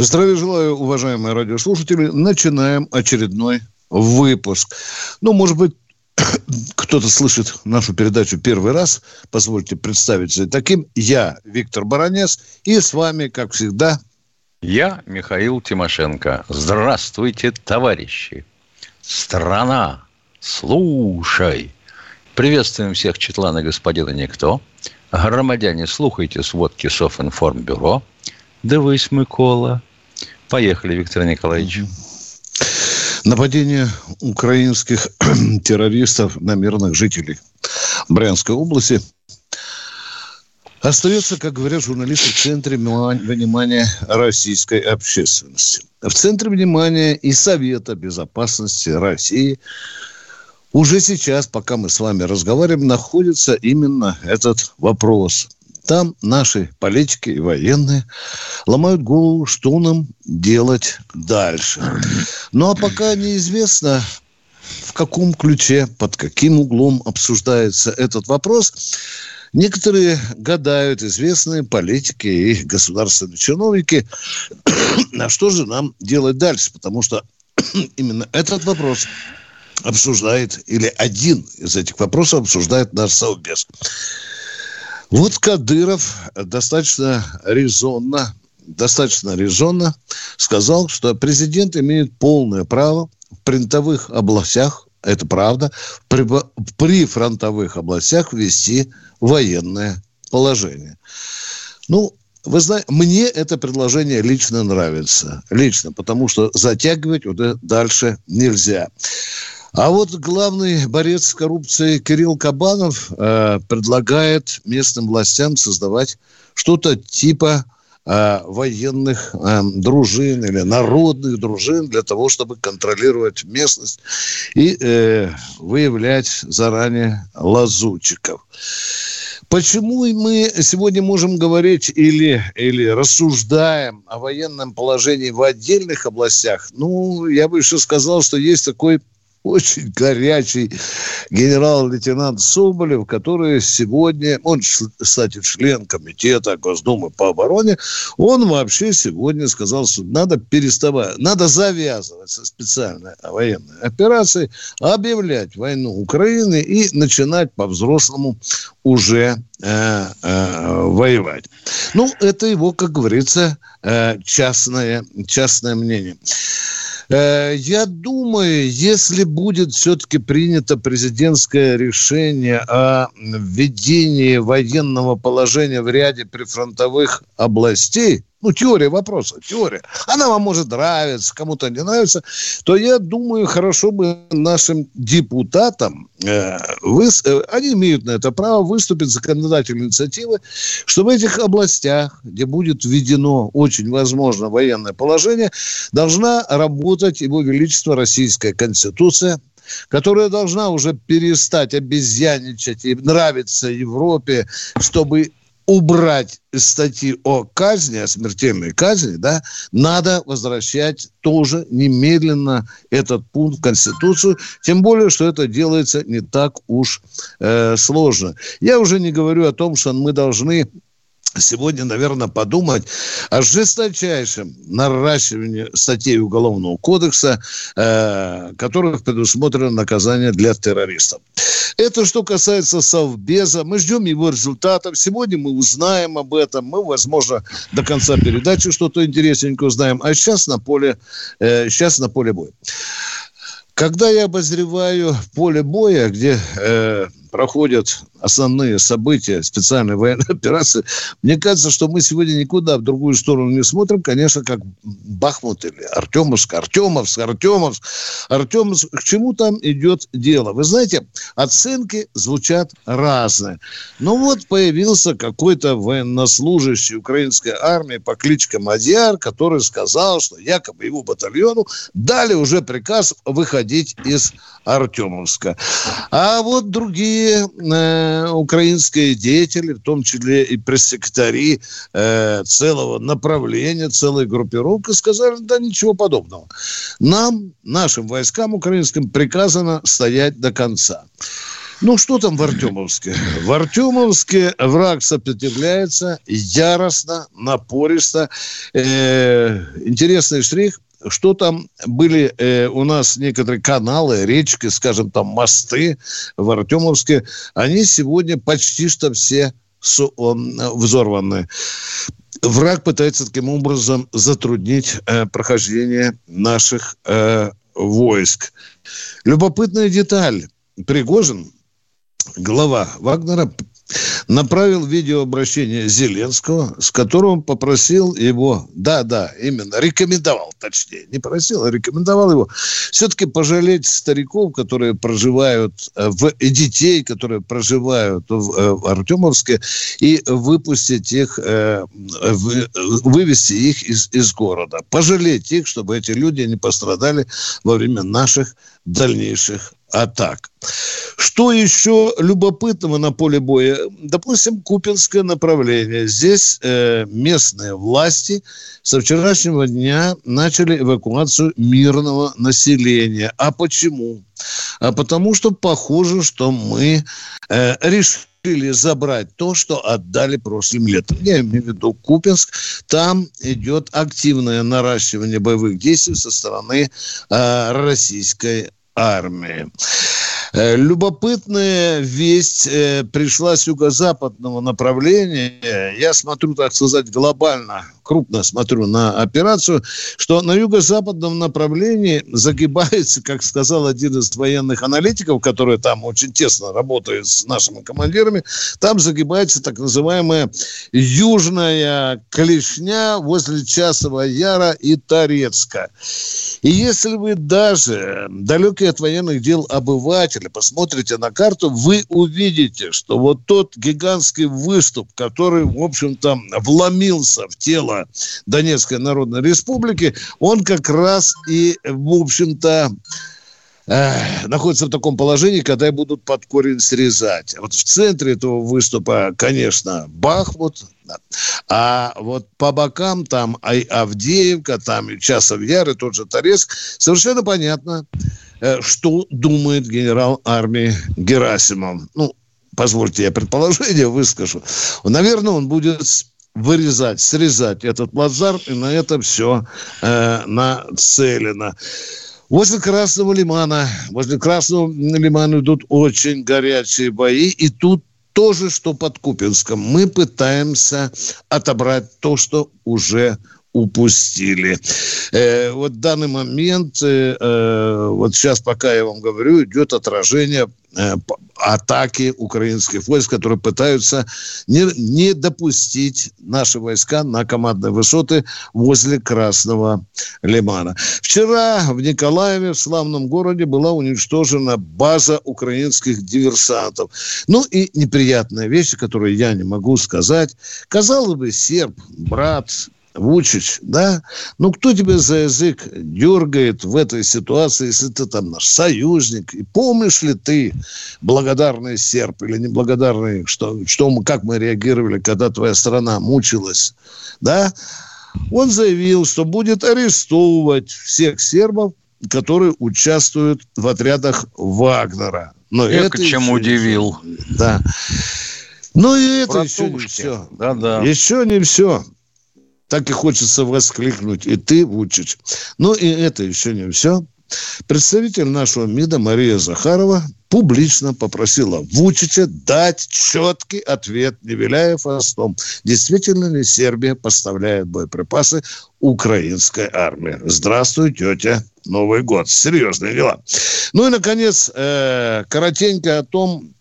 Здравия желаю, уважаемые радиослушатели. Начинаем очередной выпуск. Ну, может быть, кто-то слышит нашу передачу первый раз, позвольте представиться таким. Я Виктор Баранец, и с вами, как всегда... Я Михаил Тимошенко. Здравствуйте, товарищи. Страна, слушай. Приветствуем всех Четлана господина Никто. Громадяне, слухайте сводки Софинформбюро. Дивись, Микола. Поехали, Виктор Николаевич. Нападение украинских террористов на мирных жителей Брянской области остается, как говорят журналисты, в центре внимания российской общественности. В центре внимания и Совета безопасности России уже сейчас, пока мы с вами разговариваем, находится именно этот вопрос. Там наши политики и военные ломают голову, что нам делать дальше. Ну а пока неизвестно, в каком ключе, под каким углом обсуждается этот вопрос. Некоторые гадают, известные политики и государственные чиновники, а что же нам делать дальше? Потому что именно этот вопрос обсуждает, или один из этих вопросов обсуждает наш Совбез. Вот Кадыров достаточно резонно, достаточно резонно сказал, что президент имеет полное право в принтовых областях, это правда, при, при фронтовых областях ввести военное положение. Ну, вы знаете, мне это предложение лично нравится. Лично, потому что затягивать уже дальше нельзя. А вот главный борец с коррупцией Кирилл Кабанов э, предлагает местным властям создавать что-то типа э, военных э, дружин или народных дружин для того, чтобы контролировать местность и э, выявлять заранее лазутчиков. Почему мы сегодня можем говорить или, или рассуждаем о военном положении в отдельных областях? Ну, я бы еще сказал, что есть такой очень горячий генерал-лейтенант Соболев, который сегодня, он, кстати, член комитета Госдумы по обороне, он вообще сегодня сказал, что надо переставать, надо завязывать со специальной военной операцией, объявлять войну Украины и начинать по-взрослому уже э, э, воевать. Ну, это его, как говорится, э, частное, частное мнение. Э, я думаю, если будет все-таки принято президентское решение о введении военного положения в ряде прифронтовых областей, ну, теория вопроса, теория. Она вам может нравиться, кому-то не нравится. То я думаю, хорошо бы нашим депутатам, э, вы, э, они имеют на это право выступить законодательной инициативы, чтобы в этих областях, где будет введено очень возможно военное положение, должна работать Его Величество Российская Конституция, которая должна уже перестать обезьяничать и нравиться Европе, чтобы убрать статьи о казни, о смертельной казни, да, надо возвращать тоже немедленно этот пункт в Конституцию, тем более, что это делается не так уж э, сложно. Я уже не говорю о том, что мы должны сегодня, наверное, подумать о жесточайшем наращивании статей Уголовного кодекса, э, которых предусмотрено наказание для террористов. Это что касается Совбеза. Мы ждем его результатов. Сегодня мы узнаем об этом. Мы, возможно, до конца передачи что-то интересненькое узнаем. А сейчас на поле, э, сейчас на поле боя. Когда я обозреваю поле боя, где э, проходят основные события специальной военной операции, мне кажется, что мы сегодня никуда в другую сторону не смотрим, конечно, как Бахмут или Артемовск, Артемовск, Артемовск, Артемовск. К чему там идет дело? Вы знаете, оценки звучат разные. Ну вот появился какой-то военнослужащий украинской армии по кличке Мадьяр, который сказал, что якобы его батальону дали уже приказ выходить из Артемовска. А вот другие э, украинские деятели, в том числе и пресс-секретари э, целого направления, целой группировки, сказали, да ничего подобного. Нам, нашим войскам украинским, приказано стоять до конца. Ну, что там в Артемовске? В Артемовске враг сопротивляется яростно, напористо. Э, интересный штрих что там были э, у нас некоторые каналы, речки, скажем, там мосты в Артемовске, они сегодня почти что все взорваны. Враг пытается таким образом затруднить э, прохождение наших э, войск. Любопытная деталь. Пригожин, глава Вагнера, направил видеообращение Зеленского, с которым попросил его, да, да, именно, рекомендовал, точнее, не просил, а рекомендовал его все-таки пожалеть стариков, которые проживают э, в, и детей, которые проживают в, э, в Артемовске, и выпустить их, э, вывести их из, из города. Пожалеть их, чтобы эти люди не пострадали во время наших дальнейших атак. Что еще любопытного на поле боя? Допустим, Купинское направление. Здесь э, местные власти со вчерашнего дня начали эвакуацию мирного населения. А почему? А потому что похоже, что мы э, решили забрать то, что отдали прошлым летом. Я имею в виду Купинск. Там идет активное наращивание боевых действий со стороны э, российской армии. Э, любопытная весть э, пришла с юго-западного направления. Я смотрю, так сказать, глобально, крупно смотрю на операцию, что на юго-западном направлении загибается, как сказал один из военных аналитиков, который там очень тесно работает с нашими командирами, там загибается так называемая южная клешня возле Часова Яра и Торецка. И если вы даже далекий от военных дел обыватель, читателя посмотрите на карту, вы увидите, что вот тот гигантский выступ, который, в общем-то, вломился в тело Донецкой Народной Республики, он как раз и, в общем-то, находится в таком положении, когда будут под корень срезать. Вот в центре этого выступа, конечно, Бахмут, а вот по бокам там Авдеевка, там и Часов Яр, и тот же Торецк, совершенно понятно, Э, что думает генерал армии Герасимов. Ну, позвольте, я предположение выскажу. Наверное, он будет вырезать, срезать этот плацдарм, и на это все э, нацелено. Возле Красного Лимана, возле Красного Лимана идут очень горячие бои, и тут тоже, что под Купинском. Мы пытаемся отобрать то, что уже упустили. Э, вот в данный момент, э, э, вот сейчас, пока я вам говорю, идет отражение э, атаки украинских войск, которые пытаются не, не допустить наши войска на командные высоты возле Красного Лимана. Вчера в Николаеве, в славном городе, была уничтожена база украинских диверсантов. Ну и неприятная вещь, которую я не могу сказать. Казалось бы, серб, брат, Вучич, да? Ну, кто тебя за язык дергает в этой ситуации, если ты там наш союзник? И помнишь ли ты, благодарный серб или неблагодарный, что, что мы, как мы реагировали, когда твоя страна мучилась, да? Он заявил, что будет арестовывать всех сербов, которые участвуют в отрядах Вагнера. Но Эх, это чем еще удивил. Да. Ну и это еще не все. Да, да. Еще не все так и хочется воскликнуть. И ты, Вучич. Ну, и это еще не все. Представитель нашего МИДа Мария Захарова публично попросила Вучича дать четкий ответ, не виляя фастом. Действительно ли Сербия поставляет боеприпасы украинской армии? Здравствуй, тетя. Новый год. Серьезные дела. Ну и, наконец, э, коротенько о том,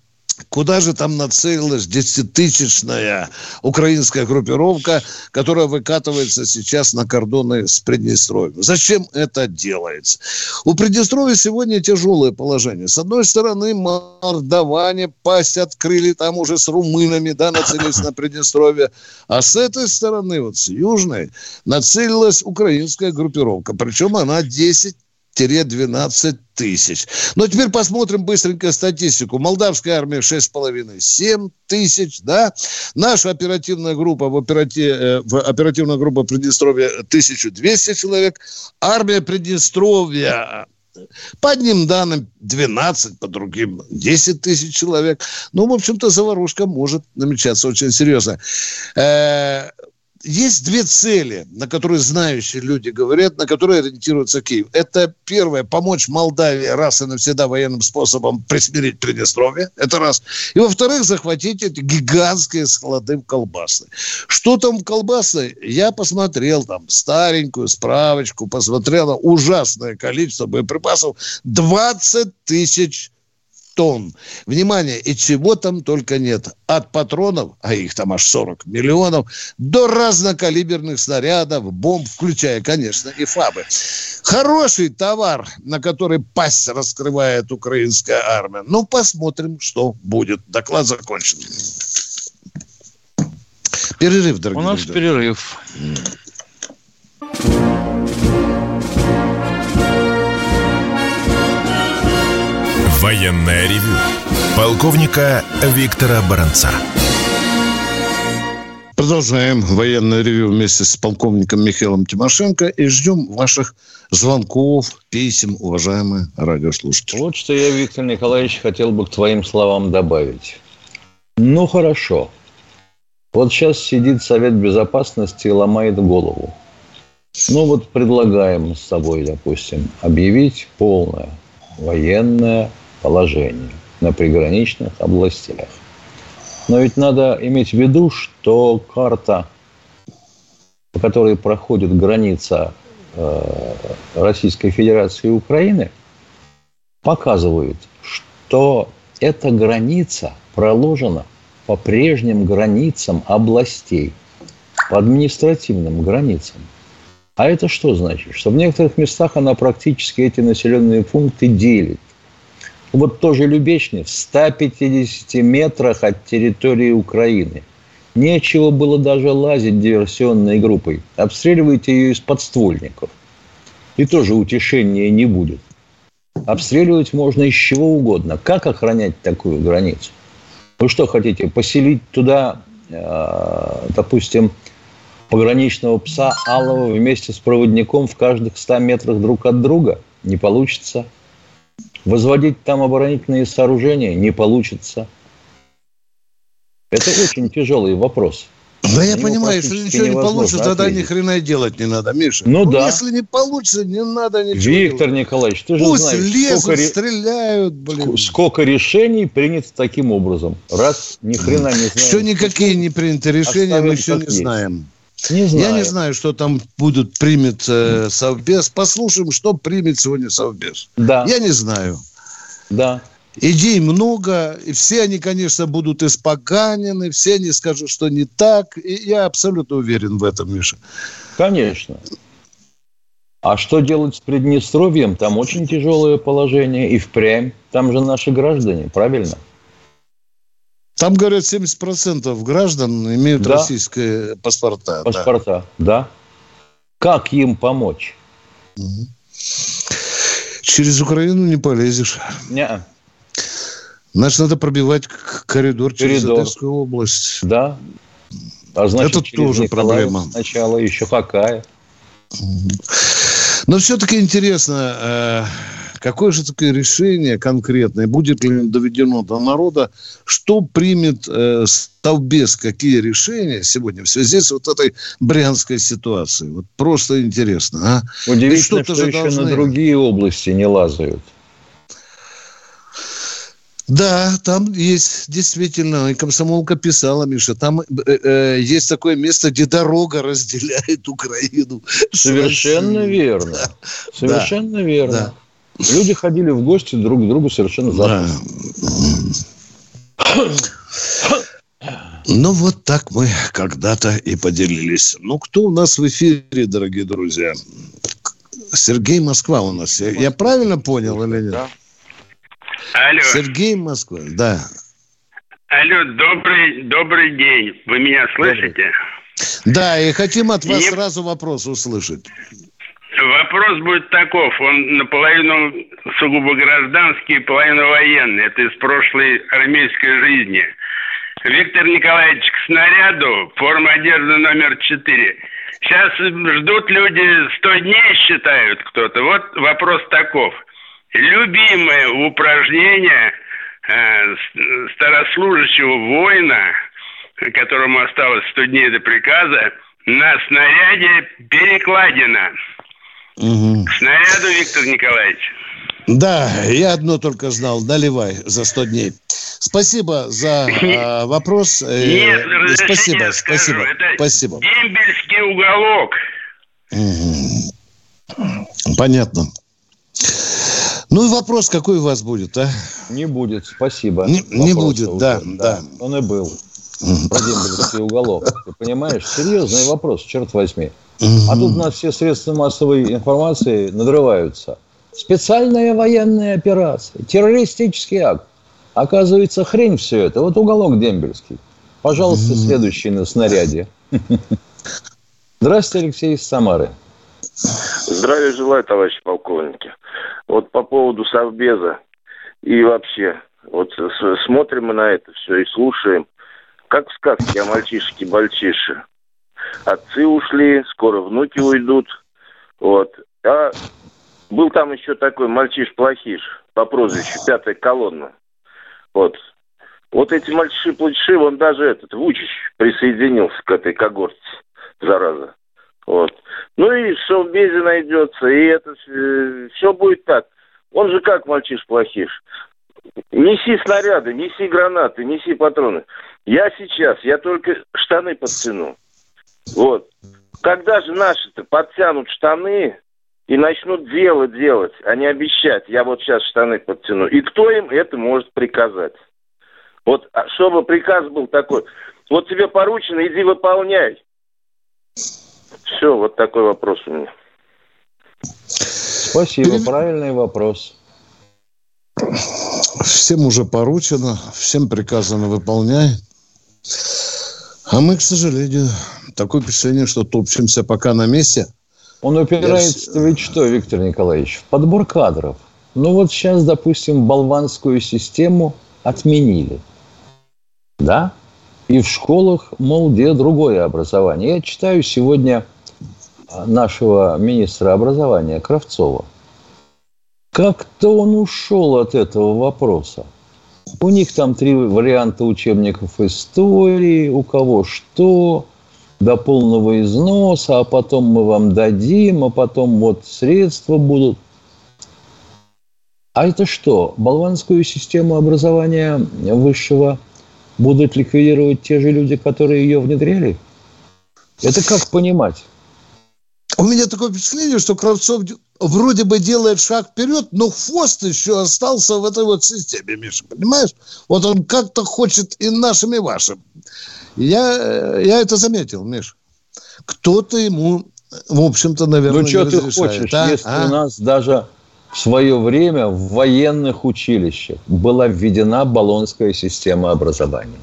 Куда же там нацелилась десятитысячная украинская группировка, которая выкатывается сейчас на кордоны с Приднестровьем? Зачем это делается? У Приднестровья сегодня тяжелое положение. С одной стороны, мордоване пасть открыли там уже с румынами, да, нацелились на Приднестровье. А с этой стороны, вот с южной, нацелилась украинская группировка. Причем она 10 12 тысяч. Но ну, теперь посмотрим быстренько статистику. Молдавская армия 6,5, 7 тысяч, да. Наша оперативная группа в, операти... Э, в оперативная группа Приднестровья 1200 человек. Армия Приднестровья по одним данным 12, по другим 10 тысяч человек. Ну, в общем-то, заварушка может намечаться очень серьезно. Есть две цели, на которые знающие люди говорят, на которые ориентируется Киев. Это первое, помочь Молдавии раз и навсегда военным способом присмирить Приднестровье. Это раз. И во-вторых, захватить эти гигантские склады в колбасной. Что там в колбасной? Я посмотрел там старенькую справочку, посмотрел ужасное количество боеприпасов. 20 тысяч тонн. Внимание, и чего там только нет. От патронов, а их там аж 40 миллионов, до разнокалиберных снарядов, бомб, включая, конечно, и фабы. Хороший товар, на который пасть раскрывает украинская армия. Ну, посмотрим, что будет. Доклад закончен. Перерыв, дорогие У нас друзья. перерыв. Военное ревю полковника Виктора Баранца. Продолжаем военное ревю вместе с полковником Михаилом Тимошенко и ждем ваших звонков, писем, уважаемые радиослушатели. Вот что я, Виктор Николаевич, хотел бы к твоим словам добавить. Ну, хорошо. Вот сейчас сидит Совет Безопасности и ломает голову. Ну, вот предлагаем с тобой, допустим, объявить полное военное положение на приграничных областях. Но ведь надо иметь в виду, что карта, по которой проходит граница э, Российской Федерации и Украины, показывает, что эта граница проложена по прежним границам областей, по административным границам. А это что значит? Что в некоторых местах она практически эти населенные пункты делит. Вот тоже Любечник в 150 метрах от территории Украины. Нечего было даже лазить диверсионной группой. Обстреливайте ее из подствольников. И тоже утешения не будет. Обстреливать можно из чего угодно. Как охранять такую границу? Вы что хотите, поселить туда, э, допустим, пограничного пса Алова вместе с проводником в каждых 100 метрах друг от друга? Не получится. Возводить там оборонительные сооружения не получится. Это очень тяжелый вопрос. Да я понимаю, если ничего не получится, тогда ответить. ни хрена и делать не надо, Миша. Ну, ну да. Если не получится, не надо ничего Виктор делать. Николаевич, ты же Пусть знаешь, лезут, сколько, стреляют, блин. Сколько решений принято таким образом. Раз ни хрена не знаем. Еще никакие не приняты решения, мы еще не есть. знаем. Не знаю. Я не знаю, что там будут примет э, Совбез. Послушаем, что примет сегодня Совбез. Да. Я не знаю. Да. Идей много, и все они, конечно, будут испоганены, все они скажут, что не так. И я абсолютно уверен в этом, Миша. Конечно. А что делать с Приднестровьем? Там очень тяжелое положение. И впрямь. Там же наши граждане, правильно? Там, говорят, 70% граждан имеют да. российские паспорта. Паспорта, да. да. Как им помочь? Через Украину не полезешь. Не. Значит, надо пробивать коридор, коридор. через Одесскую область. Да. А значит, Это тоже Николаев проблема. Сначала еще какая. Но все-таки интересно, э, Какое же такое решение конкретное? Будет ли доведено до народа? Что примет э, Совбез? Какие решения сегодня в связи с вот этой брянской ситуацией? Вот просто интересно. А? Удивительно, что, что еще должны... на другие области не лазают. Да, там есть действительно, и комсомолка писала, Миша, там э, э, есть такое место, где дорога разделяет Украину. Совершенно верно. Да. Совершенно да. верно. Да. Люди ходили в гости друг к другу совершенно запросто. Да. Ну, вот так мы когда-то и поделились. Ну, кто у нас в эфире, дорогие друзья? Сергей Москва у нас. Я, я правильно понял или нет? Да. Алло. Сергей Москва, да. Алло, добрый, добрый день. Вы меня слышите? Да, и хотим от вас Не... сразу вопрос услышать. Вопрос будет таков. Он наполовину сугубо гражданский, половину военный. Это из прошлой армейской жизни. Виктор Николаевич, к снаряду, форма одежды номер 4. Сейчас ждут люди 100 дней, считают кто-то. Вот вопрос таков. Любимое упражнение э, старослужащего воина, которому осталось 100 дней до приказа, на снаряде перекладина. Угу. К снаряду, Виктор Николаевич. Да, я одно только знал. Наливай за 100 дней. Спасибо за э, вопрос. Э, Нет, спасибо, скажу, спасибо, это спасибо. Дембельский уголок. Угу. Понятно. Ну и вопрос какой у вас будет, а? Не будет, спасибо. Не, не будет, да, да, да. Он и был. Про дембельский уголок. Ты понимаешь? Серьезный вопрос, черт возьми. А тут у нас все средства массовой информации надрываются. Специальная военная операция, террористический акт. Оказывается, хрень все это. Вот уголок дембельский. Пожалуйста, следующий на снаряде. Здравствуйте, Алексей из Самары. Здравия желаю, товарищи полковники. Вот по поводу Совбеза и вообще, вот смотрим мы на это все и слушаем, как в сказке о мальчишке-бальчише. Отцы ушли, скоро внуки уйдут. Вот. А был там еще такой мальчиш-плохиш по прозвищу «Пятая колонна». Вот. Вот эти мальчиши-плохиши, он даже этот, Вучич, присоединился к этой когорте, зараза. Вот. Ну и в Безе найдется, и это э, все будет так. Он же как мальчиш-плохиш. Неси снаряды, неси гранаты, неси патроны. Я сейчас, я только штаны подтяну. Вот. Когда же наши-то подтянут штаны и начнут дело делать, а не обещать, я вот сейчас штаны подтяну. И кто им это может приказать? Вот, а чтобы приказ был такой, вот тебе поручено, иди выполняй. Все, вот такой вопрос у меня. Спасибо, правильный вопрос. Всем уже поручено, всем приказано выполняй. А мы, к сожалению, такое впечатление, что топчемся пока на месте. Он упирается, Я... ведь что, Виктор Николаевич, в подбор кадров. Ну вот сейчас, допустим, болванскую систему отменили. Да? И в школах, мол, где другое образование. Я читаю сегодня нашего министра образования Кравцова. Как-то он ушел от этого вопроса. У них там три варианта учебников истории, у кого что, до полного износа, а потом мы вам дадим, а потом вот средства будут. А это что, болванскую систему образования высшего будут ликвидировать те же люди, которые ее внедряли? Это как понимать? У меня такое впечатление, что Кравцов вроде бы делает шаг вперед, но хвост еще остался в этой вот системе, Миша, понимаешь? Вот он как-то хочет и нашим, и вашим. Я, я это заметил, Миш. Кто-то ему, в общем-то, наверное, Ну, что ты хочешь, а? если а? у нас даже в свое время в военных училищах была введена баллонская система образования.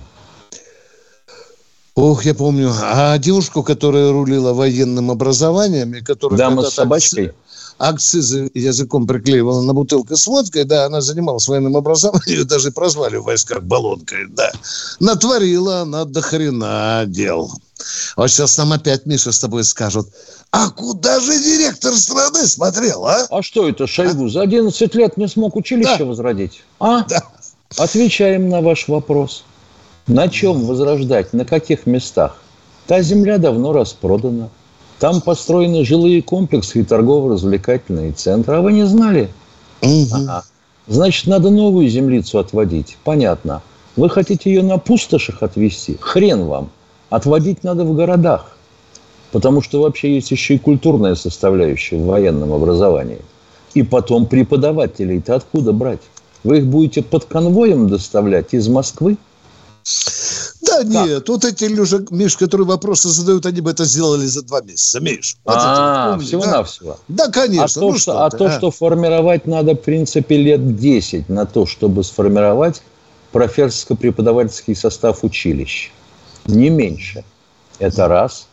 Ох, я помню. А девушку, которая рулила военным образованием, и которая... Дама с собачкой? Акцизы языком приклеивала на бутылку с водкой, да, она занималась военным образованием, ее даже прозвали в войсках баллонкой, да. Натворила она до хрена дел. Вот сейчас нам опять, Миша, с тобой скажут, а куда же директор страны смотрел, а? А что это, Шойгу, а? за 11 лет не смог училище да. возродить? А? Да. Отвечаем на ваш вопрос. На чем возрождать? На каких местах? Та земля давно распродана. Там построены жилые комплексы и торгово-развлекательные центры. А вы не знали? Угу. Ага. Значит, надо новую землицу отводить. Понятно. Вы хотите ее на пустошах отвести? Хрен вам. Отводить надо в городах. Потому что вообще есть еще и культурная составляющая в военном образовании. И потом преподавателей-то откуда брать? Вы их будете под конвоем доставлять из Москвы? Да как? нет, вот эти люди, Миш, которые вопросы задают, они бы это сделали за два месяца, Миш. Вот а, всего-навсего. Да? да, конечно. А, то, ну, что, а то, а? что формировать надо, в принципе, лет 10 на то, чтобы сформировать профессорско-преподавательский состав училищ. Не меньше. Это раз.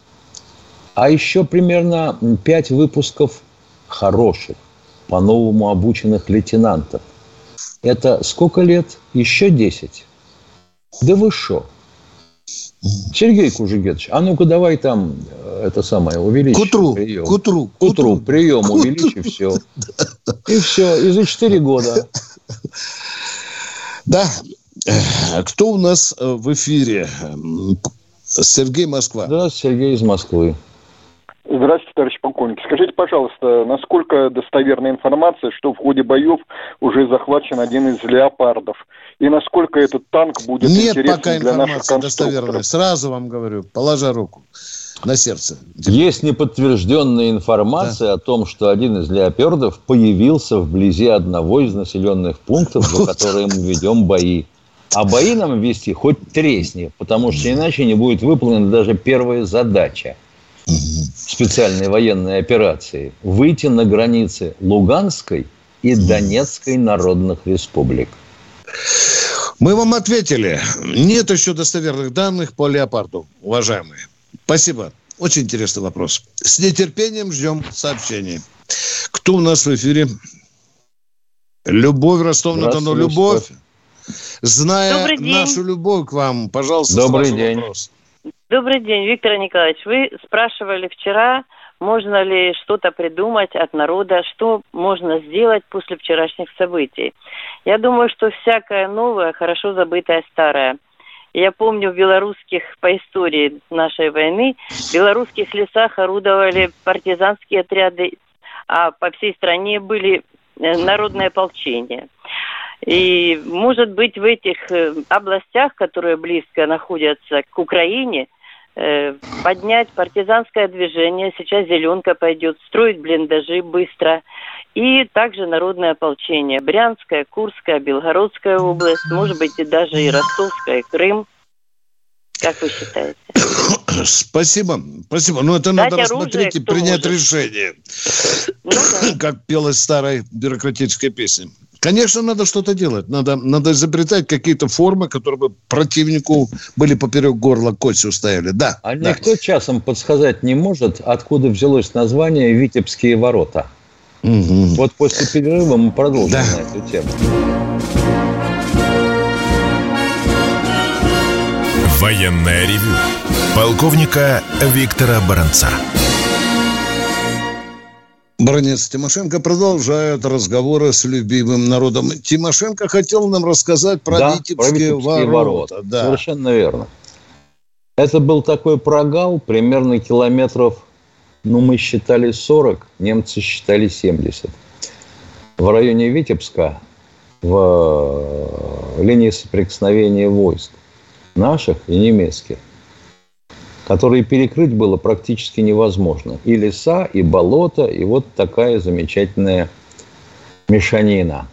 А еще примерно 5 выпусков хороших, по-новому обученных лейтенантов. Это сколько лет? Еще 10. Да вы что? Сергей Кужегетович, а ну-ка давай там э, это самое увеличь. К утру, прием. к утру. К утру, прием к увеличь, и все. И все, и за 4 года. Да. Кто у нас э, в эфире? Сергей Москва. Да, Сергей из Москвы. Здравствуйте, полковник. Скажите, пожалуйста, насколько достоверная информация, что в ходе боев уже захвачен один из леопардов? И насколько этот танк будет Нет интересен пока для наших достоверной. Сразу вам говорю, положа руку на сердце. Есть неподтвержденная информация да. о том, что один из леопардов появился вблизи одного из населенных пунктов, за которые мы ведем бои. А бои нам вести хоть тресни, потому что иначе не будет выполнена даже первая задача – специальной военной операции выйти на границы Луганской и Донецкой народных республик. Мы вам ответили. Нет еще достоверных данных по леопарду, уважаемые. Спасибо. Очень интересный вопрос. С нетерпением ждем сообщений. Кто у нас в эфире? Любовь, Ростов-на-Дону. Любовь. Зная нашу любовь к вам, пожалуйста, Добрый день. Вопрос. Добрый день, Виктор Николаевич. Вы спрашивали вчера, можно ли что-то придумать от народа, что можно сделать после вчерашних событий. Я думаю, что всякое новое хорошо забытое старое. Я помню в белорусских, по истории нашей войны, в белорусских лесах орудовали партизанские отряды, а по всей стране были э, народные ополчения. И, может быть, в этих э, областях, которые близко находятся к Украине – поднять партизанское движение. Сейчас «Зеленка» пойдет строить блиндажи быстро. И также народное ополчение. Брянская, Курская, Белгородская область, может быть, и даже и Ростовская, и Крым. Как вы считаете? Спасибо. Спасибо. Но ну, это Дать надо рассмотреть и принять может. решение. Ну, да. Как пелась старая бюрократическая песня. Конечно, надо что-то делать. Надо, надо изобретать какие-то формы, которые бы противнику были поперек горла костью стояли. Да. А да. никто часом подсказать не может, откуда взялось название «Витебские ворота». Угу. Вот после перерыва мы продолжим да. на эту тему. Военная ревю. Полковника Виктора Баранца. Бронец Тимошенко продолжают разговоры с любимым народом. Тимошенко хотел нам рассказать про да, Витебские, про Витебские ворота. ворота. Да. Совершенно верно. Это был такой прогал, примерно километров, ну, мы считали 40, немцы считали 70. В районе Витебска, в линии соприкосновения войск наших и немецких которые перекрыть было практически невозможно. И леса, и болото, и вот такая замечательная мешанина.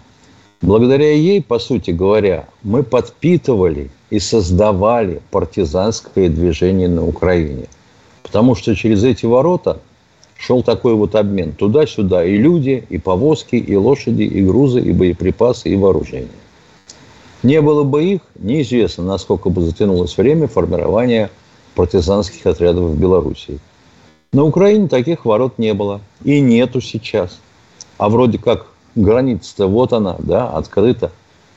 Благодаря ей, по сути говоря, мы подпитывали и создавали партизанское движение на Украине. Потому что через эти ворота шел такой вот обмен. Туда-сюда и люди, и повозки, и лошади, и грузы, и боеприпасы, и вооружение. Не было бы их, неизвестно, насколько бы затянулось время формирования партизанских отрядов в Белоруссии. На Украине таких ворот не было. И нету сейчас. А вроде как граница-то вот она, да, открыта.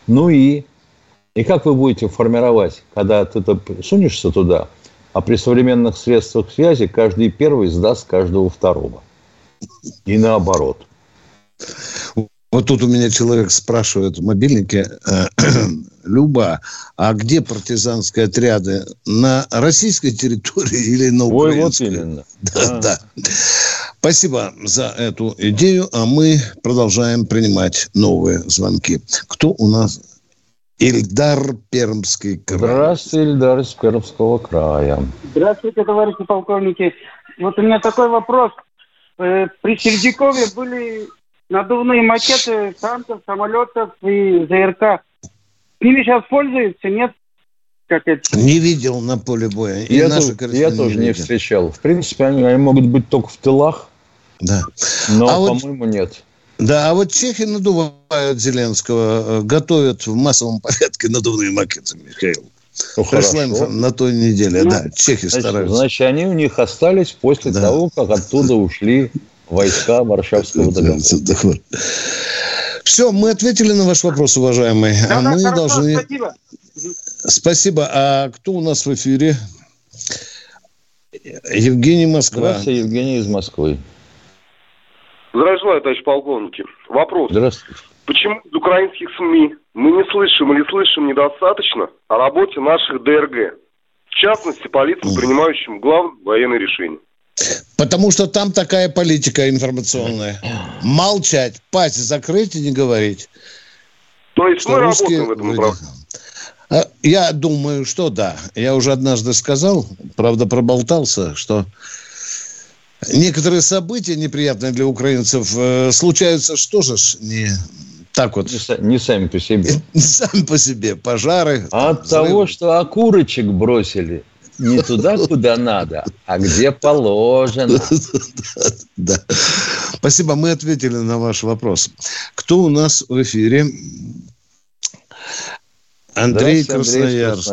Ну и? И как вы будете формировать, когда ты сунешься туда, а при современных средствах связи каждый первый сдаст каждого второго. И наоборот. Вот тут у меня человек спрашивает в мобильнике, э, Люба, а где партизанские отряды? На российской территории или на украинской? Ой, вот именно. Да, а. да. Спасибо за эту идею, а мы продолжаем принимать новые звонки. Кто у нас? Ильдар Пермский край. Здравствуйте, Ильдар из Пермского края. Здравствуйте, товарищи полковники. Вот у меня такой вопрос. Э, при Сердюкове были надувные макеты танков, самолетов и ЗРК. С ними сейчас пользуются, нет? как это... Не видел на поле боя. И я тоже, я тоже не, не встречал. В принципе, они, они могут быть только в тылах. Да. Но, а по-моему, вот... нет. Да, а вот чехи надувают Зеленского, э, готовят в массовом порядке надувные макеты, Михаил. Ну, Пришла на той неделе, ну, да, чехи значит, стараются. Значит, они у них остались после да. того, как оттуда ушли войска Варшавского договора. Все, мы ответили на ваш вопрос, уважаемый. Да, а да, мы хорошо, должны... Спасибо. Спасибо. А кто у нас в эфире? Евгений Москва. Здравствуйте, Евгений из Москвы. Желаю, товарищ полковники. Вопрос. Здравствуйте. Почему из украинских СМИ мы не слышим или слышим недостаточно о работе наших ДРГ? В частности, по лицам, принимающим главные военные решения. Потому что там такая политика информационная. Молчать, пасть закрыть и не говорить. То есть мы русские... работаем в этом направлении? А, я думаю, что да. Я уже однажды сказал, правда, проболтался, что некоторые события неприятные для украинцев э, случаются, что же ж, не так вот. Не, не сами по себе. Не сами по себе. Пожары. А от взрывы. того, что окурочек бросили не туда, куда надо, а где положено. Да. Спасибо, мы ответили на ваш вопрос. Кто у нас в эфире? Андрей Красноярск.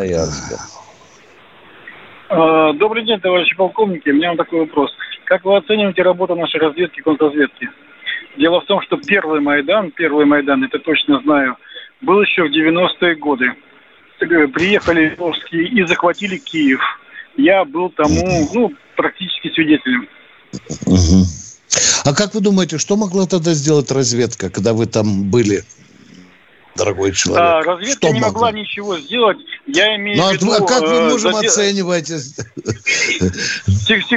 А, добрый день, товарищи полковники. У меня такой вопрос. Как вы оцениваете работу нашей разведки и контрразведки? Дело в том, что первый Майдан, первый Майдан, это точно знаю, был еще в 90-е годы. Приехали русские и захватили Киев. Я был тому, ну, практически свидетелем. А как вы думаете, что могла тогда сделать разведка, когда вы там были? дорогой человек. А, разведка что не могла? могла ничего сделать. Я имею ну, в виду... А как мы э, можем задел... оценивать?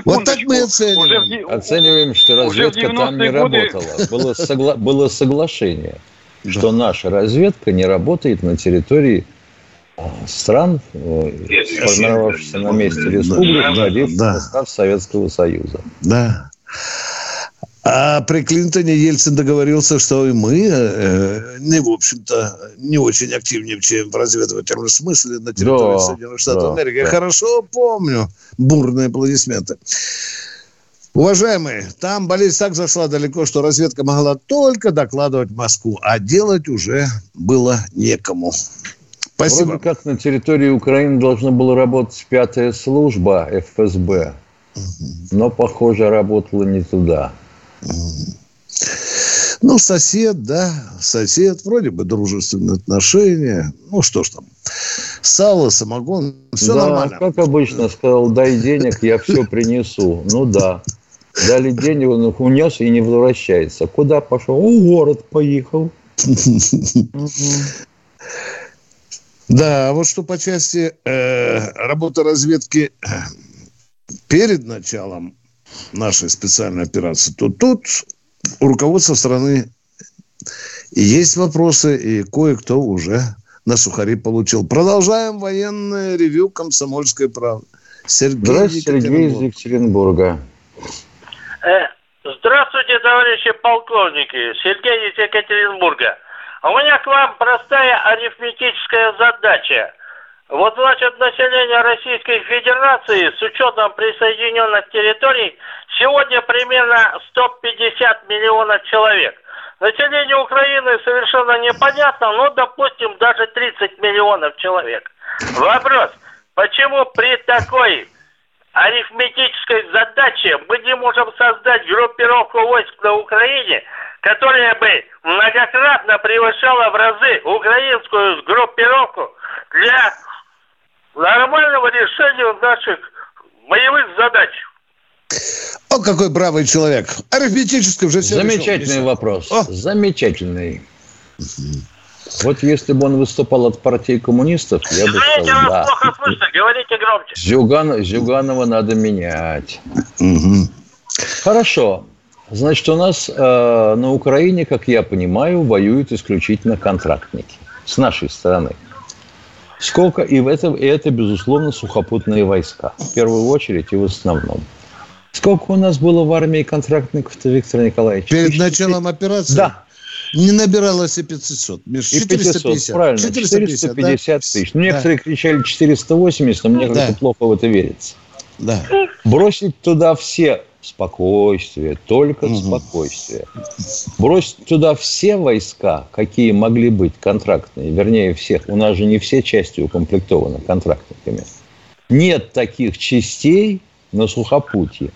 Вот так мы оцениваем. Оцениваем, что разведка там не годы... работала. Было, согла... Было соглашение, да. что наша разведка не работает на территории а, стран, э, сформировавшихся на месте республик, да, входивших да. в состав Советского Союза. Да. А при Клинтоне Ельцин договорился, что и мы, э, не, в общем-то, не очень активничаем в разведывательном смысле на территории да, Соединенных Штатов да, Америки. Я хорошо помню бурные аплодисменты. Уважаемые, там болезнь так зашла далеко, что разведка могла только докладывать Москву, а делать уже было некому. Спасибо. Вроде как на территории Украины должна была работать пятая служба ФСБ, но, похоже, работала не туда. Ну, сосед, да, сосед, вроде бы дружественные отношения. Ну, что ж там, сало, самогон, все да, нормально. как обычно, сказал, дай денег, я все принесу. Ну, да. Дали денег, он их унес и не возвращается. Куда пошел? В город поехал. Да, а вот что по части э, работы разведки э, перед началом нашей специальной операции, то тут у руководства страны и есть вопросы, и кое-кто уже на сухари получил. Продолжаем военное ревю «Комсомольской правды». Сергей Здравствуйте, Сергей из Екатеринбурга. Э, здравствуйте, товарищи полковники. Сергей из Екатеринбурга. У меня к вам простая арифметическая задача. Вот, значит, население Российской Федерации с учетом присоединенных территорий сегодня примерно 150 миллионов человек. Население Украины совершенно непонятно, но, допустим, даже 30 миллионов человек. Вопрос, почему при такой арифметической задаче мы не можем создать группировку войск на Украине, которая бы многократно превышала в разы украинскую группировку для нормального решения наших боевых задач. О, какой бравый человек. Арифметически уже все Замечательный решил. вопрос. О. Замечательный. Вот если бы он выступал от партии коммунистов, я бы Извините, сказал, да. плохо слышно, говорите громче. Зюган, Зюганова надо менять. Угу. Хорошо. Значит, у нас э, на Украине, как я понимаю, воюют исключительно контрактники. С нашей стороны. Сколько, и, в этом, и это, безусловно, сухопутные войска. В первую очередь и в основном. Сколько у нас было в армии контрактников-то, Виктор Николаевич? Перед началом операции? Да. Не набиралось и 500. Миш, 450. 500, правильно, 450, 450 да? тысяч. Ну, некоторые да. кричали 480, но мне да. как-то плохо в это верится. Да. Бросить туда все спокойствие, только угу. спокойствие. Бросить туда все войска, какие могли быть контрактные, вернее всех, у нас же не все части укомплектованы контрактниками. Нет таких частей на сухопутье,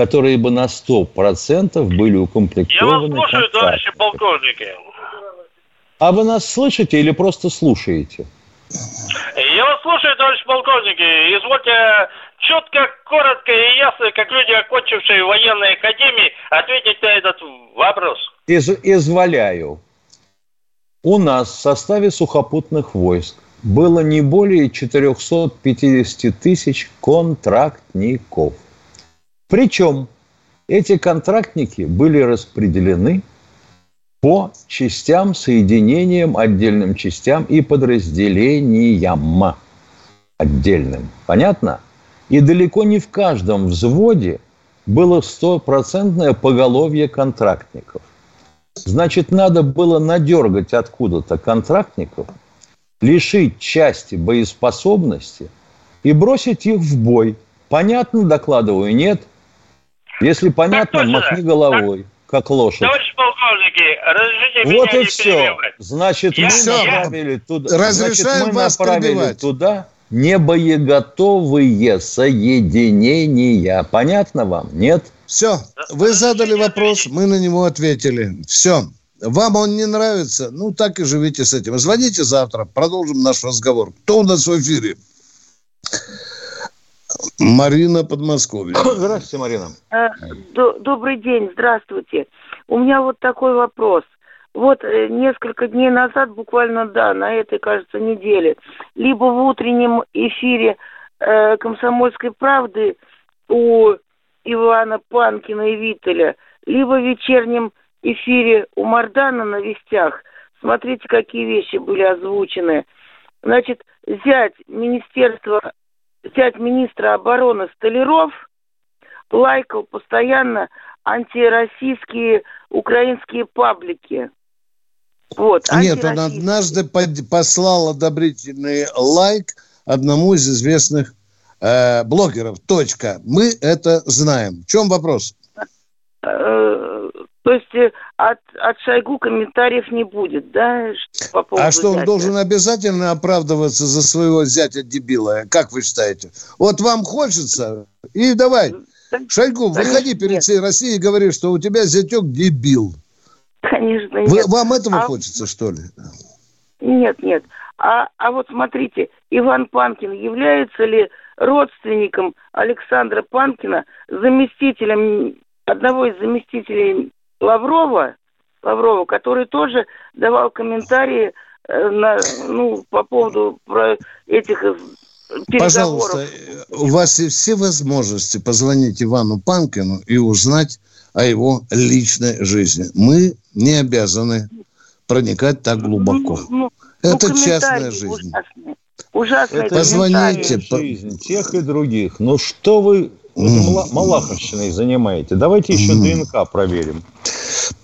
которые бы на 100% были укомплектованы Я вас слушаю, товарищи полковники. А вы нас слышите или просто слушаете? Я вас слушаю, товарищ полковники. Извольте четко, коротко и ясно, как люди, окончившие военной академии, ответить на этот вопрос. Из, изволяю. У нас в составе сухопутных войск было не более 450 тысяч контрактников. Причем эти контрактники были распределены по частям, соединениям, отдельным частям и подразделениям отдельным. Понятно? И далеко не в каждом взводе было стопроцентное поголовье контрактников. Значит, надо было надергать откуда-то контрактников, лишить части боеспособности и бросить их в бой. Понятно, докладываю, нет? Если понятно, махни головой, как лошадь. Товарищ полковники, разрешите вот меня и все. Перебивать. Значит, я, мы я... направили туда. Разрешаем значит, мы вас направили перебивать. туда небоеготовые соединения. Понятно вам? Нет? Все. Вы задали вопрос, мы на него ответили. Все. Вам он не нравится? Ну, так и живите с этим. Звоните завтра, продолжим наш разговор. Кто у нас в эфире? Марина Подмосковье. Здравствуйте, Марина. Э, добрый день, здравствуйте. У меня вот такой вопрос – вот э, несколько дней назад, буквально, да, на этой, кажется, неделе, либо в утреннем эфире э, «Комсомольской правды» у Ивана Панкина и Виталя, либо в вечернем эфире у Мардана на вестях. Смотрите, какие вещи были озвучены. Значит, взять министерство, взять министра обороны Столяров лайкал постоянно антироссийские украинские паблики. Вот, Нет, он однажды послал одобрительный лайк одному из известных э, блогеров. Точка. Мы это знаем. В чем вопрос? То есть э, от, от Шойгу комментариев не будет, да? По а что, он должен обязательно оправдываться за своего зятя дебила? Как вы считаете? Вот вам хочется, и давай. Шойгу, выходи перед всей Россией и говори, что у тебя зятек дебил. Конечно, нет. Вы, вам этого а... хочется, что ли? Нет, нет. А, а вот смотрите, Иван Панкин является ли родственником Александра Панкина, заместителем, одного из заместителей Лаврова, Лаврова, который тоже давал комментарии э, на, ну, по поводу про этих Пожалуйста, у вас есть все возможности позвонить Ивану Панкину и узнать о его личной жизни. Мы не обязаны проникать так глубоко. Ну, ну, ну Это ну, частная жизнь. Ужасные. Это Позвоните. Жизнь тех и других. Ну что вы mm. малаховщиной занимаете? Давайте еще. ДНК проверим.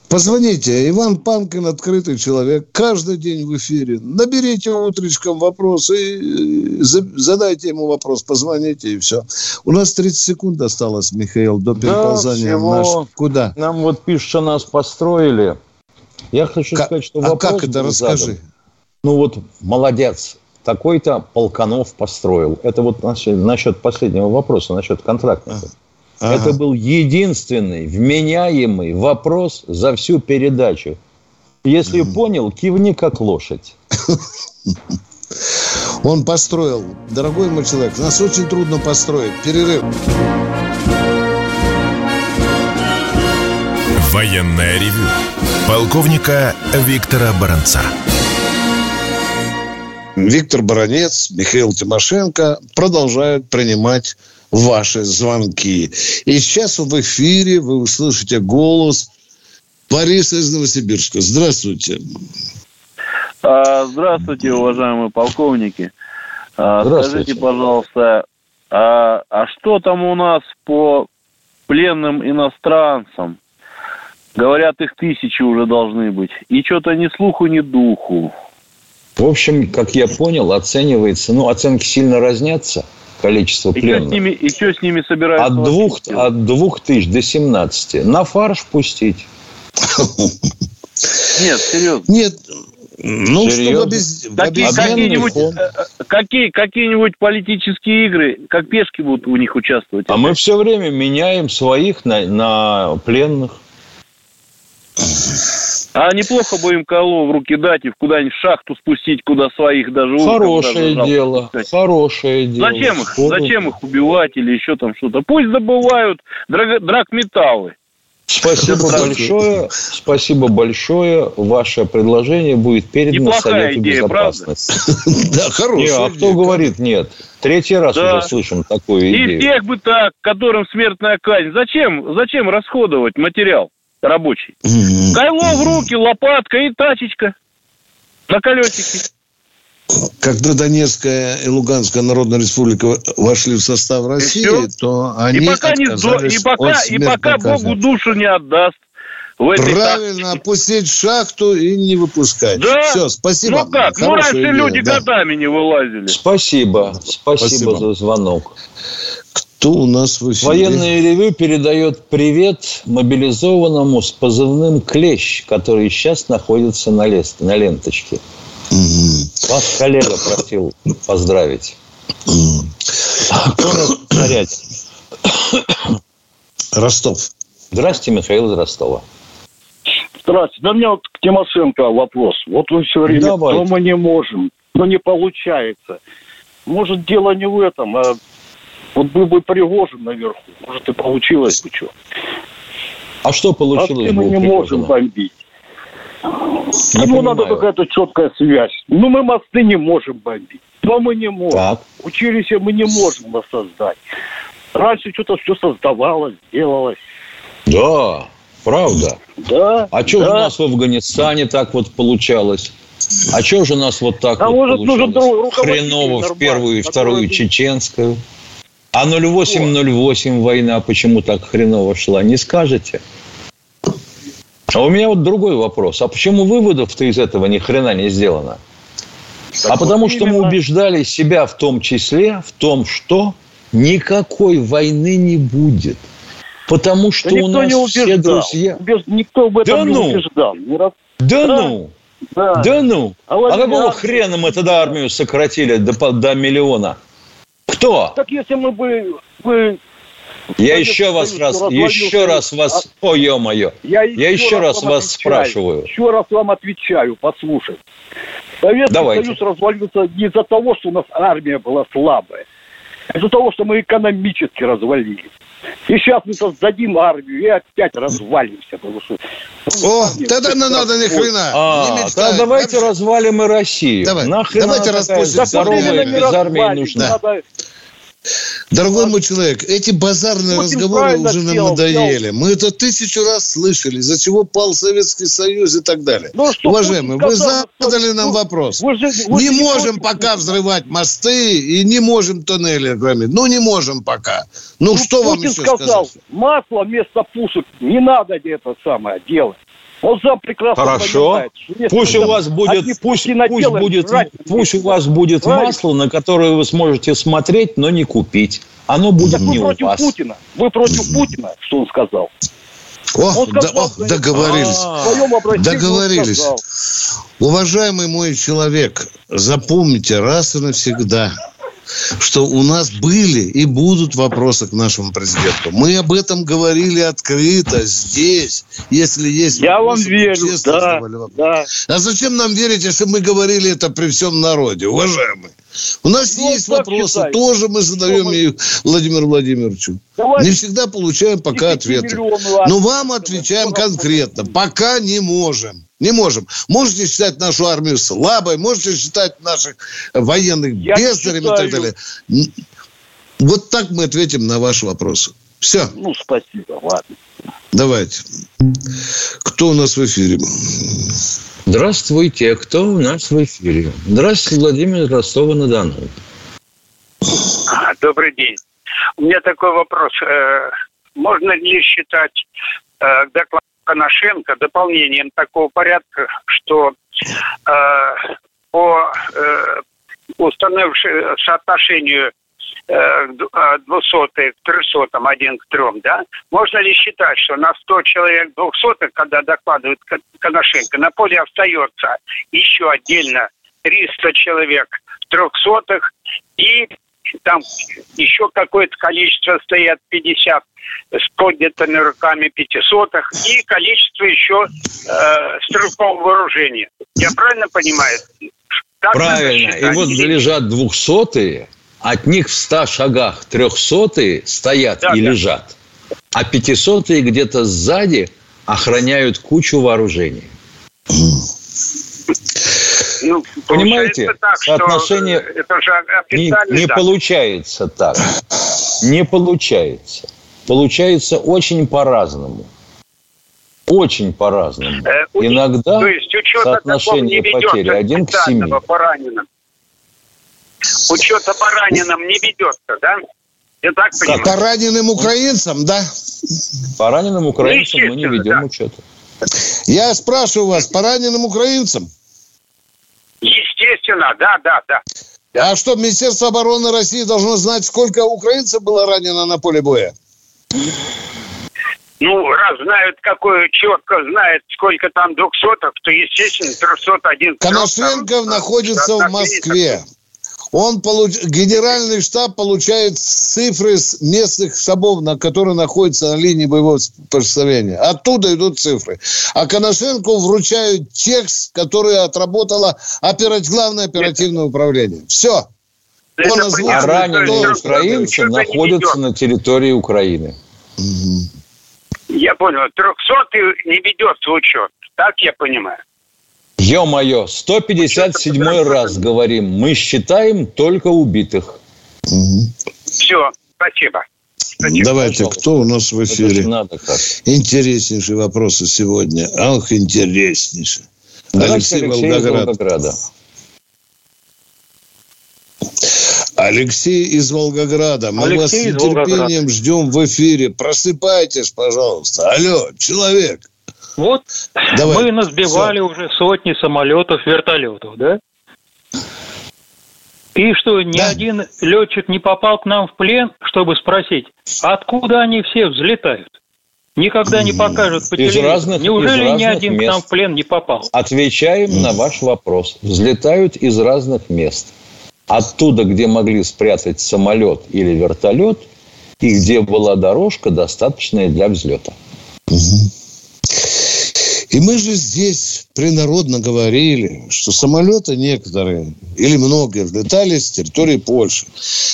Позвоните. Иван Панкин открытый человек. Каждый день в эфире. Наберите утречком вопрос и задайте ему вопрос. Позвоните и все. У нас 30 секунд осталось, Михаил, до переползания да, наш. Куда? Нам вот пишут, что нас построили. Я хочу как, сказать, что вопрос... А как это? Расскажи. Задан. Ну вот, молодец. Такой-то Полканов построил. Это вот насчет, последнего вопроса, насчет контрактников. Ага. Это был единственный вменяемый вопрос за всю передачу. Если mm. понял, кивни как лошадь. Он построил. Дорогой мой человек, нас очень трудно построить. Перерыв. Военная ревю. Полковника Виктора Баранца. Виктор Баранец, Михаил Тимошенко продолжают принимать ваши звонки. И сейчас в эфире вы услышите голос Бориса из Новосибирска. Здравствуйте. А, здравствуйте, уважаемые полковники. А, скажите, пожалуйста, а, а что там у нас по пленным иностранцам? Говорят, их тысячи уже должны быть. И что-то ни слуху, ни духу. В общем, как я понял, оценивается, ну, оценки сильно разнятся, количество и пленных. Что с ними, и что с ними собираются? От двух, от двух тысяч до семнадцати. На фарш пустить. Нет, серьезно. Нет, ну, Серьезно? чтобы обезьянный какие-нибудь, фонд. э, какие, какие-нибудь политические игры, как пешки будут у них участвовать? А мы все время меняем своих на, на пленных. А неплохо бы им коло в руки дать и в куда-нибудь в шахту спустить, куда своих даже Хорошее даже жалко дело, спускать. хорошее дело. Зачем их, Скоро- зачем их убивать или еще там что-то? Пусть добывают драг- драгметаллы. Спасибо большое. Спасибо большое. Ваше предложение будет передано Неплохая Совету идея, Безопасности. Да, Не, хорошая а кто говорит нет? Третий раз уже слышим такую И идею. тех бы так, которым смертная казнь. Зачем, зачем расходовать материал рабочий? Кайло в руки, лопатка и тачечка на колесике. Когда Донецкая и Луганская Народная Республика вошли в состав России, то они и пока, не отказались и пока, от и пока Богу душу не отдаст. В этой Правильно, опустить шахту и не выпускать. Да. Все, спасибо. Ну как, ну раньше идея, люди да. годами не вылазили. Спасибо. Спасибо, Спасибо. за звонок. Кто у нас в эфире? Военное ревю передает привет мобилизованному с позывным «Клещ», который сейчас находится на, лес, на ленточке. Мгм. Вас коллега просил поздравить. Мгм. Кто у нас в снаряде? Ростов. Здрасте, Михаил из Ростова. Здравствуйте. Да у меня вот к Тимошенко вопрос. Вот вы все время, Давайте. то мы не можем, но не получается. Может, дело не в этом, а вот был бы Пригожин наверху, может, и получилось бы что. А что А получилось? мы бы у не можем бомбить. Не ну, надо какая-то четкая связь. Ну, мы мосты не можем бомбить. Но мы не можем. Так. Училище мы не можем воссоздать. Раньше что-то все создавалось, делалось. Да, правда. Да. А что да. же у нас в Афганистане так вот получалось? А что же у нас вот так А вот может, нужен получалось? руководитель Хреново в первую и вторую чеченскую. А 08-08 война почему так хреново шла, не скажете? А у меня вот другой вопрос. А почему выводов-то из этого ни хрена не сделано? Так а потому вот что мы именно. убеждали себя в том числе, в том, что никакой войны не будет. Потому что Да у нас не все друзья... Убеж- Никто в этом Да не ну! убеждал. Не раз- Да, Да. ну! Да. Да ну! А А, какого хрена мы тогда армию сократили до, до миллиона? Кто? Так если мы бы... бы Я еще вас раз, еще раз вас, о, ё-моё, я, я еще раз вам вас отвечаю. спрашиваю. Еще раз вам отвечаю, послушай. Советский Давайте. Союз развалился не из-за того, что у нас армия была слабая, а из-за того, что мы экономически развалились. И сейчас мы создадим армию и опять развалимся. Потому что... О, тогда не надо ни хрена. А, не мечтай. давайте развалим и Россию. Давай, Нахрен давайте распустим. здоровая, Да, без армии нужна. надо- Дорогой мой человек, эти базарные Путин разговоры уже нам сделал, надоели. Мы это тысячу раз слышали, из-за чего пал Советский Союз и так далее. Ну, что Уважаемые, Путин вы сказал, задали что- нам ну, вопрос. вы же- вы не же не можем против- пока взрывать мосты и не можем туннели громить. Ну, не можем пока. Ну, Ну, что вам Путин еще сказал, сказать? масло вместо пушек не надо это самое делать. Он сам прекрасно Хорошо. понимает, что Пусть у вас будет, пусть, пусть будет, жрать пусть у вас будет Правильно. масло, на которое вы сможете смотреть, но не купить. Оно будет Так не вы у против вас. Путина. Вы против Путина, что он сказал. О, Он да- сказал, о, что- договорились. А, В своем обращении он Договорились. сказал. Уважаемый мой человек, запомните раз и навсегда, что у нас были и будут вопросы к нашему президенту. Мы об этом говорили открыто здесь, если есть Я вам вопросы, верю, да, да. А зачем нам верить, если мы говорили это при всем народе, уважаемые? У нас Ну, есть вопросы, считаю. тоже мы задаем Что мы- и Владимиру Владимировичу. Давайте Не всегда получаем пока 10 ответы. Но вам отвечаем конкретно. Пока не можем. Не можем. Можете считать нашу армию слабой, можете считать наших военных Я бездарями и так считаю. далее. Вот так мы ответим на ваши вопросы. Все, Ну, спасибо, ладно. давайте. Кто у нас в эфире? Здравствуйте, кто у нас в эфире? Здравствуйте, Владимир Ростова-на-Дону. А, Добрый день. У меня такой вопрос. Э, Можно ли считать э, доклад Коношенко дополнением такого порядка, что э, по э, установившему соотношению э, 200 к 300, один к трем, да, можно ли считать, что на 100 человек 200, когда докладывает Коношенко, на поле остается еще отдельно 300 человек трехсотых и там еще какое-то количество стоят 50 с поднятыми руками пятисотых и количество еще э, стрелкового вооружения. Я правильно понимаю? Так правильно. И вот лежат двухсотые, от них в ста шагах трехсотые стоят да, и да. лежат, а пятисотые где-то сзади охраняют кучу вооружений. Ну, Понимаете, так, соотношение это же не, не да. получается так. Не получается. Получается очень по-разному. Очень по-разному. Э, Иногда то есть, соотношение потери один к семи. По раненым. Учета по раненым не ведется, да? Я так понимаю. По раненым украинцам, да? По раненым украинцам ну, мы не ведем да. учета. Я спрашиваю вас, по раненым украинцам? Естественно, да, да, да. А что, Министерство обороны России должно знать, сколько украинцев было ранено на поле боя? Ну, раз знают, какое четко знает, сколько там двухсоток, то, естественно, 301... Коношенков находится в Москве. Он получ... Генеральный штаб получает цифры с местных штабов, на которые находятся на линии боевого представления. Оттуда идут цифры. А Коношенко вручают текст, который отработало операть... главное оперативное управление. Все. Он озвучил, а раненые украинцы находятся на территории Украины. Я понял. Трехсотый не ведется учет. Так я понимаю. Ё-моё, 157 раз говорим, мы считаем только убитых. Все, спасибо. Спасибо. Давайте, Пожалуйста. кто у нас в эфире? Надо как. Интереснейшие вопросы сегодня. Ах, интереснейшие. Алексей, Алексей Волгоград. Волгограда. Алексей из Волгограда. Мы Алексей вас с нетерпением ждем в эфире. Просыпайтесь, пожалуйста. Алло, человек. Вот Давай. мы насбивали Все. уже сотни самолетов, вертолетов, да? И что, ни да. один летчик не попал к нам в плен, чтобы спросить, откуда они все взлетают? Никогда не покажут по телевизору. Разных, Неужели ни один мест. к нам в плен не попал? Отвечаем на ваш вопрос. Взлетают из разных мест. Оттуда, где могли спрятать самолет или вертолет, и где была дорожка, достаточная для взлета. Угу. И мы же здесь принародно говорили, что самолеты некоторые или многие взлетали с территории Польши.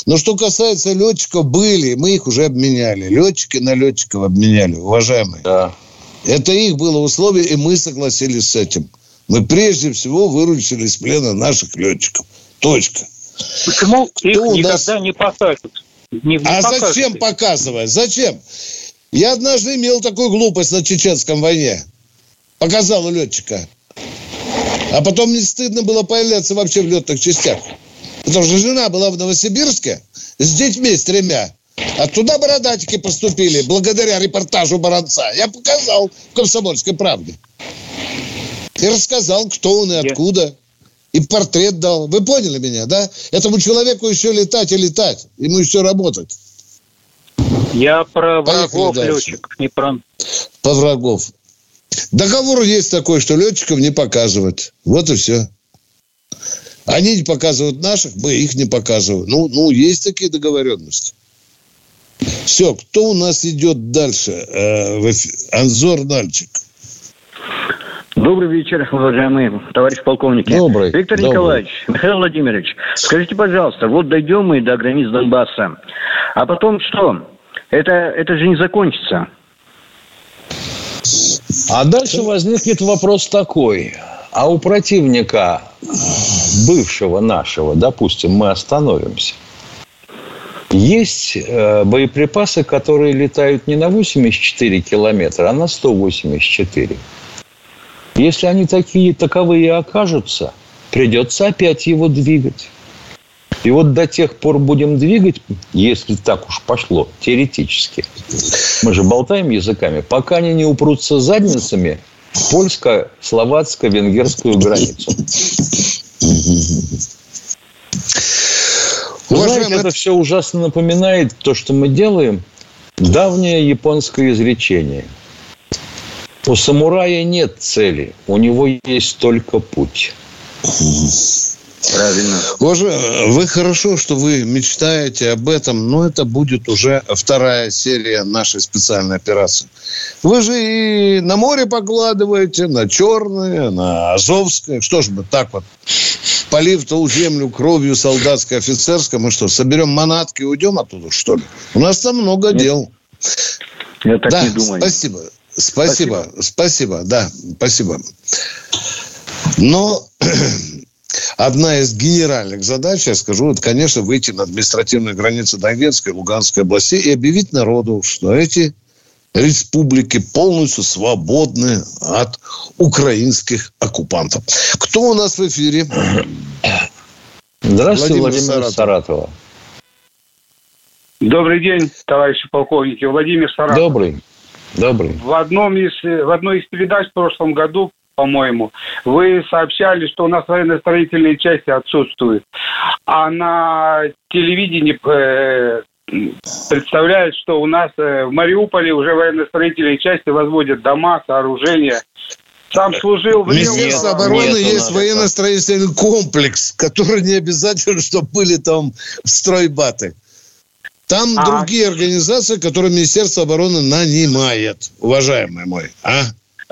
Но что касается летчиков, были, мы их уже обменяли. Летчики на летчиков обменяли, уважаемые. Да. Это их было условие, и мы согласились с этим. Мы прежде всего выручили из плена наших летчиков. Точка. Почему Кто их никогда нас... не покажут? Не, не а покажут. зачем показывать? Зачем? Я однажды имел такую глупость на чеченском войне показала летчика. А потом мне стыдно было появляться вообще в летных частях. Потому что жена была в Новосибирске с детьми, с тремя. А туда бородатики поступили, благодаря репортажу Баранца. Я показал в «Комсомольской правде». И рассказал, кто он и откуда. И портрет дал. Вы поняли меня, да? Этому человеку еще летать и летать. Ему еще работать. Я про врагов, летчик, не про... По врагов. Договор есть такой, что летчиков не показывать. Вот и все. Они не показывают наших, мы их не показываем. Ну, ну есть такие договоренности. Все, кто у нас идет дальше? Э, Анзор Нальчик. Добрый вечер, уважаемые товарищ полковники. Добрый. Виктор добрый. Николаевич, Михаил Владимирович, скажите, пожалуйста, вот дойдем мы до границ Донбасса, а потом что? Это, это же не закончится. А дальше возникнет вопрос такой. А у противника бывшего нашего, допустим, мы остановимся, есть э, боеприпасы, которые летают не на 84 километра, а на 184. Если они такие таковые окажутся, придется опять его двигать. И вот до тех пор будем двигать, если так уж пошло, теоретически. Мы же болтаем языками, пока они не упрутся задницами польско-словацко-венгерскую границу. Вы знаете, это все ужасно напоминает то, что мы делаем. Давнее японское изречение. У самурая нет цели, у него есть только путь. Правильно. Боже, вы хорошо, что вы мечтаете об этом, но это будет уже вторая серия нашей специальной операции. Вы же и на море покладываете, на Черное, на Азовское. Что ж мы так вот, полив ту землю кровью солдатской, офицерской, мы что, соберем манатки и уйдем оттуда, что ли? У нас там много Нет. дел. Я так да, не думаю. Спасибо. Спасибо, спасибо, спасибо, да, спасибо. Но одна из генеральных задач, я скажу, это, конечно, выйти на административные границы Донецкой и Луганской областей и объявить народу, что эти республики полностью свободны от украинских оккупантов. Кто у нас в эфире? Здравствуйте, Владимир, Владимир Саратова. Добрый день, товарищи полковники. Владимир Саратов. Добрый. Добрый. В, одном из, в одной из передач в прошлом году по-моему, вы сообщали, что у нас военно-строительные части отсутствуют. А на телевидении э, представляют, что у нас э, в Мариуполе уже военно-строительные части возводят дома, сооружения. Сам служил в Министерство обороны нет, есть военно-строительный комплекс, который не обязательно, чтобы были там стройбаты. Там а, другие организации, которые Министерство обороны нанимает, уважаемый мой. А?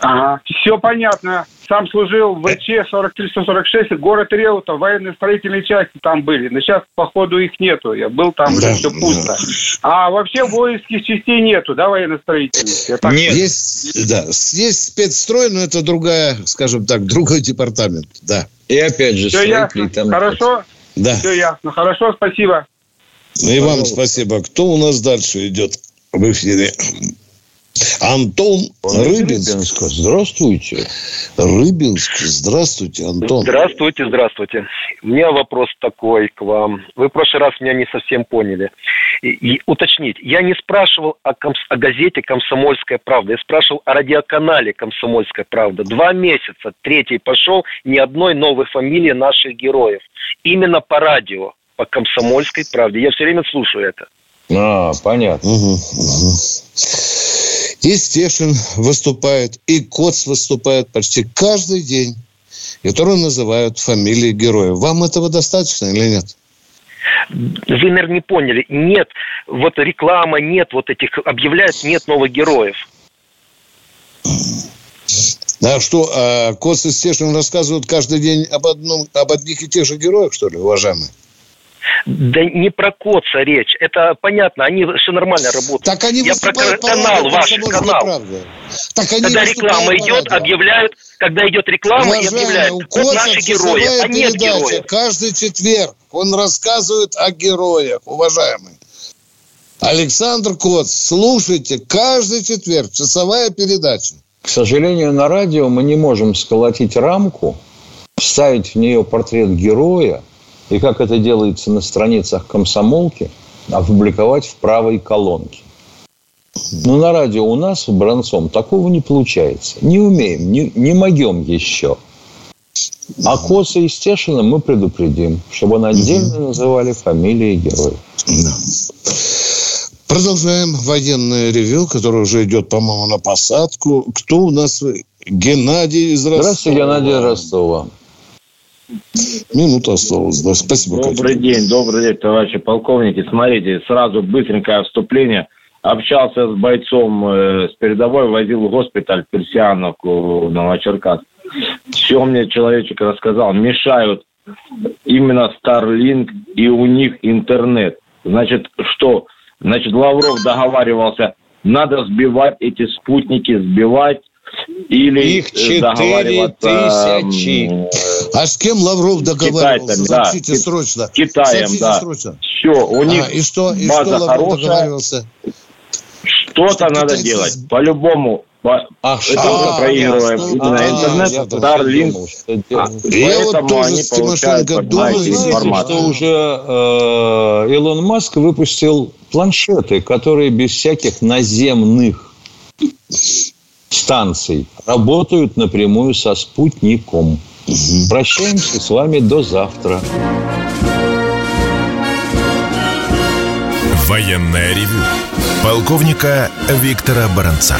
Ага, все понятно. Сам служил в ВЧ 4346, город Реута, военные строительные части там были. Но сейчас, походу, их нету. Я был там, да, все пусто. Да. А вообще воинских частей нету, да, военно-строительных? Так... Нет. Есть, да, есть спецстрой, но это другая, скажем так, другой департамент, да. И опять же, все ясно. Там Хорошо? Да. Все ясно. Хорошо, спасибо. И вам спасибо. Кто у нас дальше идет в эфире? Антон Рыбинск. Здравствуйте. Рыбинск. Здравствуйте, Антон. Здравствуйте, здравствуйте. У меня вопрос такой к вам. Вы в прошлый раз меня не совсем поняли. И, и уточнить, я не спрашивал о, комс, о газете «Комсомольская правда». Я спрашивал о радиоканале «Комсомольская правда». Два месяца, третий пошел, ни одной новой фамилии наших героев. Именно по радио, по «Комсомольской правде». Я все время слушаю это. А, понятно. Угу, угу. И Стешин выступает, и Коц выступает почти каждый день, которые называют фамилии героев. Вам этого достаточно или нет? Вы, наверное, не поняли. Нет, вот реклама, нет вот этих, объявляют, нет новых героев. А что, а Коц и Стешин рассказывают каждый день об, одном, об одних и тех же героях, что ли, уважаемые? Да не про коца речь. Это понятно, они все нормально работают. Так они Я про канал, ваш канал. Так они когда реклама идет, объявляют, когда идет реклама, Уважаемый, объявляют. У наши герои, а нет героев. Каждый четверг он рассказывает о героях, уважаемый. Александр Коц, слушайте, каждый четверг часовая передача. К сожалению, на радио мы не можем сколотить рамку, вставить в нее портрет героя, и как это делается на страницах комсомолки, опубликовать в правой колонке. Но на радио у нас, в Бронцом, такого не получается. Не умеем, не, не могем еще. А Коса и Стешина мы предупредим, чтобы они отдельно называли фамилии героев. Продолжаем военное ревю, которое уже идет, по-моему, на посадку. Кто у нас? Геннадий из Ростова. Здравствуйте, Геннадий Ростова. Минута осталась. Да, спасибо. Добрый Катя. день, добрый день, товарищи полковники. Смотрите, сразу быстренькое вступление. Общался с бойцом э, с передовой, возил в госпиталь Персиановку Новочеркасск. Все мне человечек рассказал. Мешают именно Starlink и у них интернет. Значит, что? Значит, Лавров договаривался, надо сбивать эти спутники, сбивать или их четыре тысячи. А с кем Лавров договаривался? Сообщите да. срочно. Китаем, Сообщите да. Срочно. Все, у них а, и что, и база что Лавров хорошая. договаривался? Что-то надо делать. По-любому Ах, что а, проигрываем именно а, интернет, Starlink. Я вот тоже с Тимошенко думаю, что уже э, Илон Маск выпустил планшеты, которые без всяких наземных станций работают напрямую со спутником. Угу. Прощаемся с вами до завтра. Военная ревю. Полковника Виктора Баранца.